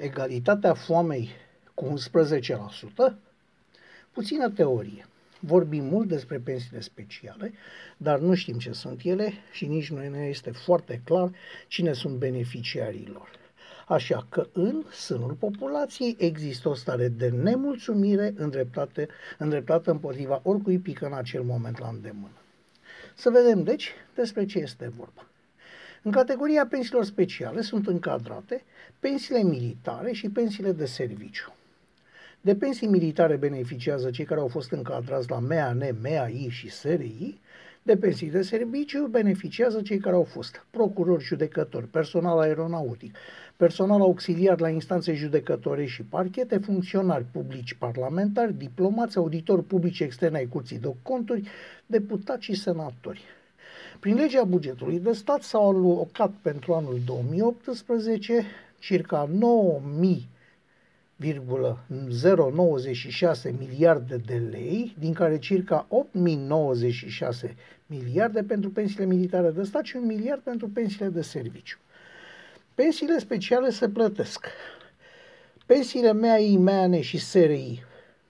egalitatea foamei cu 11%, puțină teorie. Vorbim mult despre pensiile speciale, dar nu știm ce sunt ele și nici nu ne este foarte clar cine sunt beneficiarii lor. Așa că în sânul populației există o stare de nemulțumire îndreptată, îndreptată împotriva oricui pică în acel moment la îndemână. Să vedem, deci, despre ce este vorba. În categoria pensiilor speciale sunt încadrate pensiile militare și pensiile de serviciu. De pensii militare beneficiază cei care au fost încadrați la MEAN, MEAI și SRI, de pensii de serviciu beneficiază cei care au fost procurori, judecători, personal aeronautic, personal auxiliar la instanțe judecătoare și parchete, funcționari publici parlamentari, diplomați, auditori publici externe ai Curții de Conturi, deputați și senatori. Prin legea bugetului de stat s-au alocat pentru anul 2018 circa 9.000 096 miliarde de lei, din care circa 8.096 miliarde pentru pensiile militare de stat și un miliard pentru pensiile de serviciu. Pensiile speciale se plătesc. Pensiile MEAI, MEANE și SRI,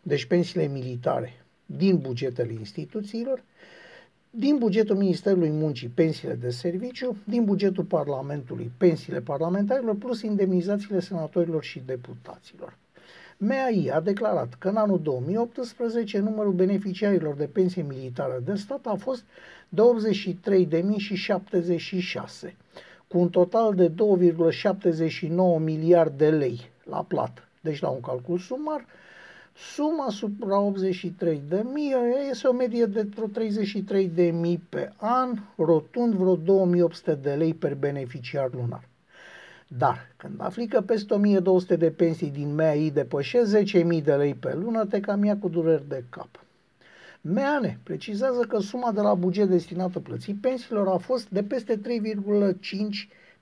deci pensiile militare, din bugetele instituțiilor, din bugetul Ministerului Muncii pensiile de serviciu, din bugetul Parlamentului pensiile parlamentarilor, plus indemnizațiile senatorilor și deputaților. MEAI a declarat că în anul 2018 numărul beneficiarilor de pensie militară de stat a fost de 83.076, cu un total de 2,79 miliarde de lei la plată. Deci la un calcul sumar, Suma supra 83 de mii este o medie de vreo 33 de mii pe an, rotund vreo 2800 de lei per beneficiar lunar. Dar când afli că peste 1200 de pensii din MEAI depășesc 10.000 de lei pe lună, te cam ia cu dureri de cap. MEANE precizează că suma de la buget destinată plății pensiilor a fost de peste 3,5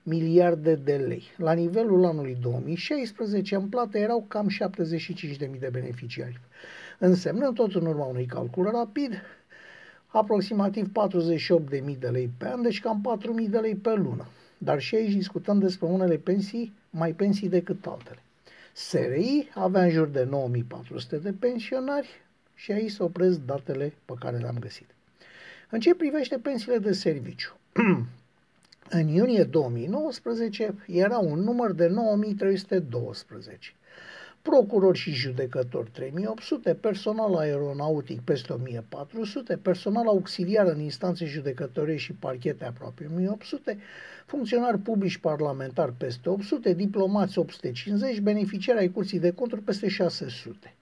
miliarde de lei. La nivelul anului 2016, în plată erau cam 75.000 de beneficiari. Însemnând tot în urma unui calcul rapid, aproximativ 48.000 de lei pe an, deci cam 4.000 de lei pe lună. Dar și aici discutăm despre unele pensii, mai pensii decât altele. SRI avea în jur de 9400 de pensionari și aici se opresc datele pe care le-am găsit. În ce privește pensiile de serviciu, În iunie 2019 era un număr de 9312. Procurori și judecători 3800, personal aeronautic peste 1400, personal auxiliar în instanțe judecătorie și parchete aproape 1800, funcționari publici parlamentari peste 800, diplomați 850, beneficiari ai curții de conturi peste 600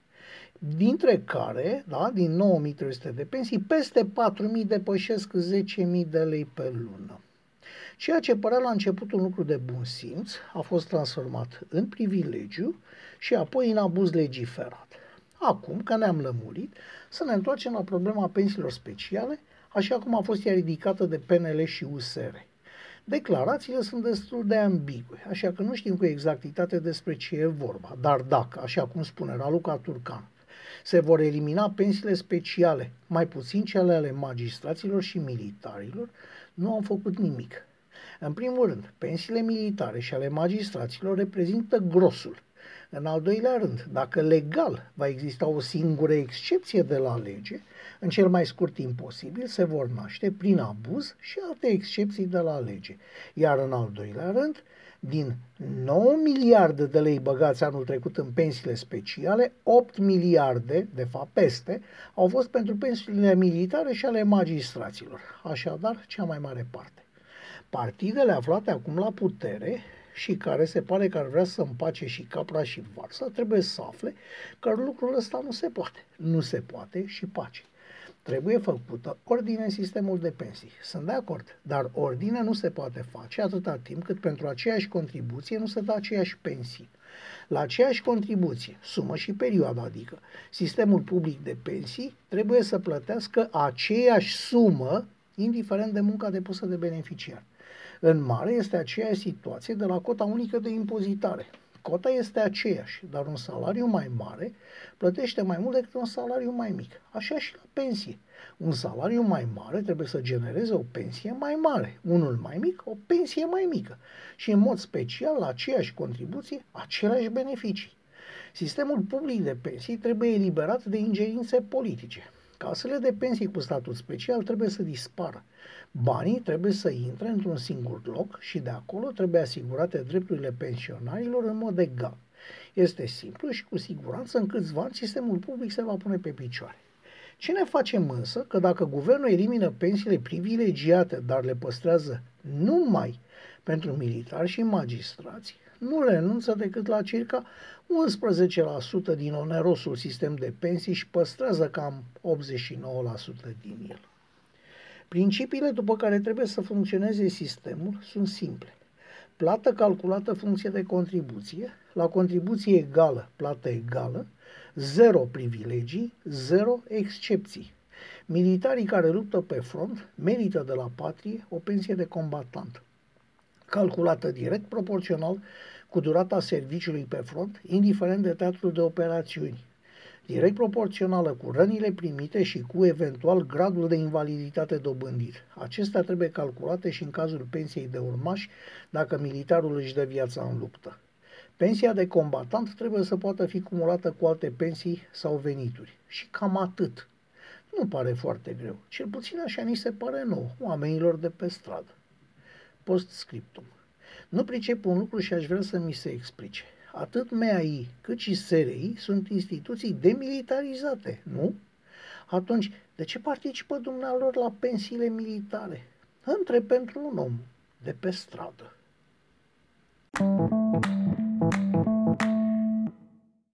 dintre care, da, din 9300 de pensii, peste 4000 depășesc 10.000 de lei pe lună. Ceea ce părea la început un lucru de bun simț a fost transformat în privilegiu și apoi în abuz legiferat. Acum că ne-am lămurit, să ne întoarcem la problema pensiilor speciale, așa cum a fost ea ridicată de PNL și USR. Declarațiile sunt destul de ambigue, așa că nu știm cu exactitate despre ce e vorba. Dar dacă, așa cum spune Raluca Turcan, se vor elimina pensiile speciale, mai puțin cele ale magistraților și militarilor, nu au făcut nimic. În primul rând, pensiile militare și ale magistraților reprezintă grosul. În al doilea rând, dacă legal va exista o singură excepție de la lege, în cel mai scurt timp posibil se vor naște prin abuz și alte excepții de la lege. Iar în al doilea rând, din 9 miliarde de lei băgați anul trecut în pensiile speciale, 8 miliarde, de fapt peste, au fost pentru pensiile militare și ale magistraților. Așadar, cea mai mare parte partidele aflate acum la putere și care se pare că ar vrea să împace și capra și varsa, trebuie să afle că lucrul ăsta nu se poate. Nu se poate și pace. Trebuie făcută ordine în sistemul de pensii. Sunt de acord, dar ordine nu se poate face atâta timp cât pentru aceeași contribuție nu se dă aceeași pensii. La aceeași contribuție, sumă și perioadă, adică sistemul public de pensii trebuie să plătească aceeași sumă, indiferent de munca depusă de beneficiar. În mare este aceeași situație de la cota unică de impozitare. Cota este aceeași, dar un salariu mai mare plătește mai mult decât un salariu mai mic. Așa și la pensie. Un salariu mai mare trebuie să genereze o pensie mai mare, unul mai mic, o pensie mai mică și în mod special la aceeași contribuție, aceleași beneficii. Sistemul public de pensii trebuie eliberat de ingerințe politice. Casele de pensii cu statut special trebuie să dispară. Banii trebuie să intre într-un singur loc și de acolo trebuie asigurate drepturile pensionarilor în mod egal. Este simplu și cu siguranță în câțiva ani sistemul public se va pune pe picioare. Ce ne facem însă că dacă guvernul elimină pensiile privilegiate, dar le păstrează numai pentru militari și magistrați, nu renunță decât la circa 11% din onerosul sistem de pensii și păstrează cam 89% din el. Principiile după care trebuie să funcționeze sistemul sunt simple. Plată calculată funcție de contribuție, la contribuție egală, plată egală, zero privilegii, zero excepții. Militarii care luptă pe front merită de la patrie o pensie de combatant, calculată direct proporțional cu durata serviciului pe front, indiferent de teatrul de operațiuni, direct proporțională cu rănile primite și cu eventual gradul de invaliditate dobândit. Acestea trebuie calculate și în cazul pensiei de urmași dacă militarul își dă viața în luptă. Pensia de combatant trebuie să poată fi cumulată cu alte pensii sau venituri. Și cam atât. Nu pare foarte greu. Cel puțin așa ni se pare nou, oamenilor de pe stradă. Post-scriptum. Nu pricep un lucru și aș vrea să mi se explice. Atât MEAI cât și SRI sunt instituții demilitarizate, nu? Atunci, de ce participă dumnealor la pensiile militare? Între pentru un om de pe stradă. thank you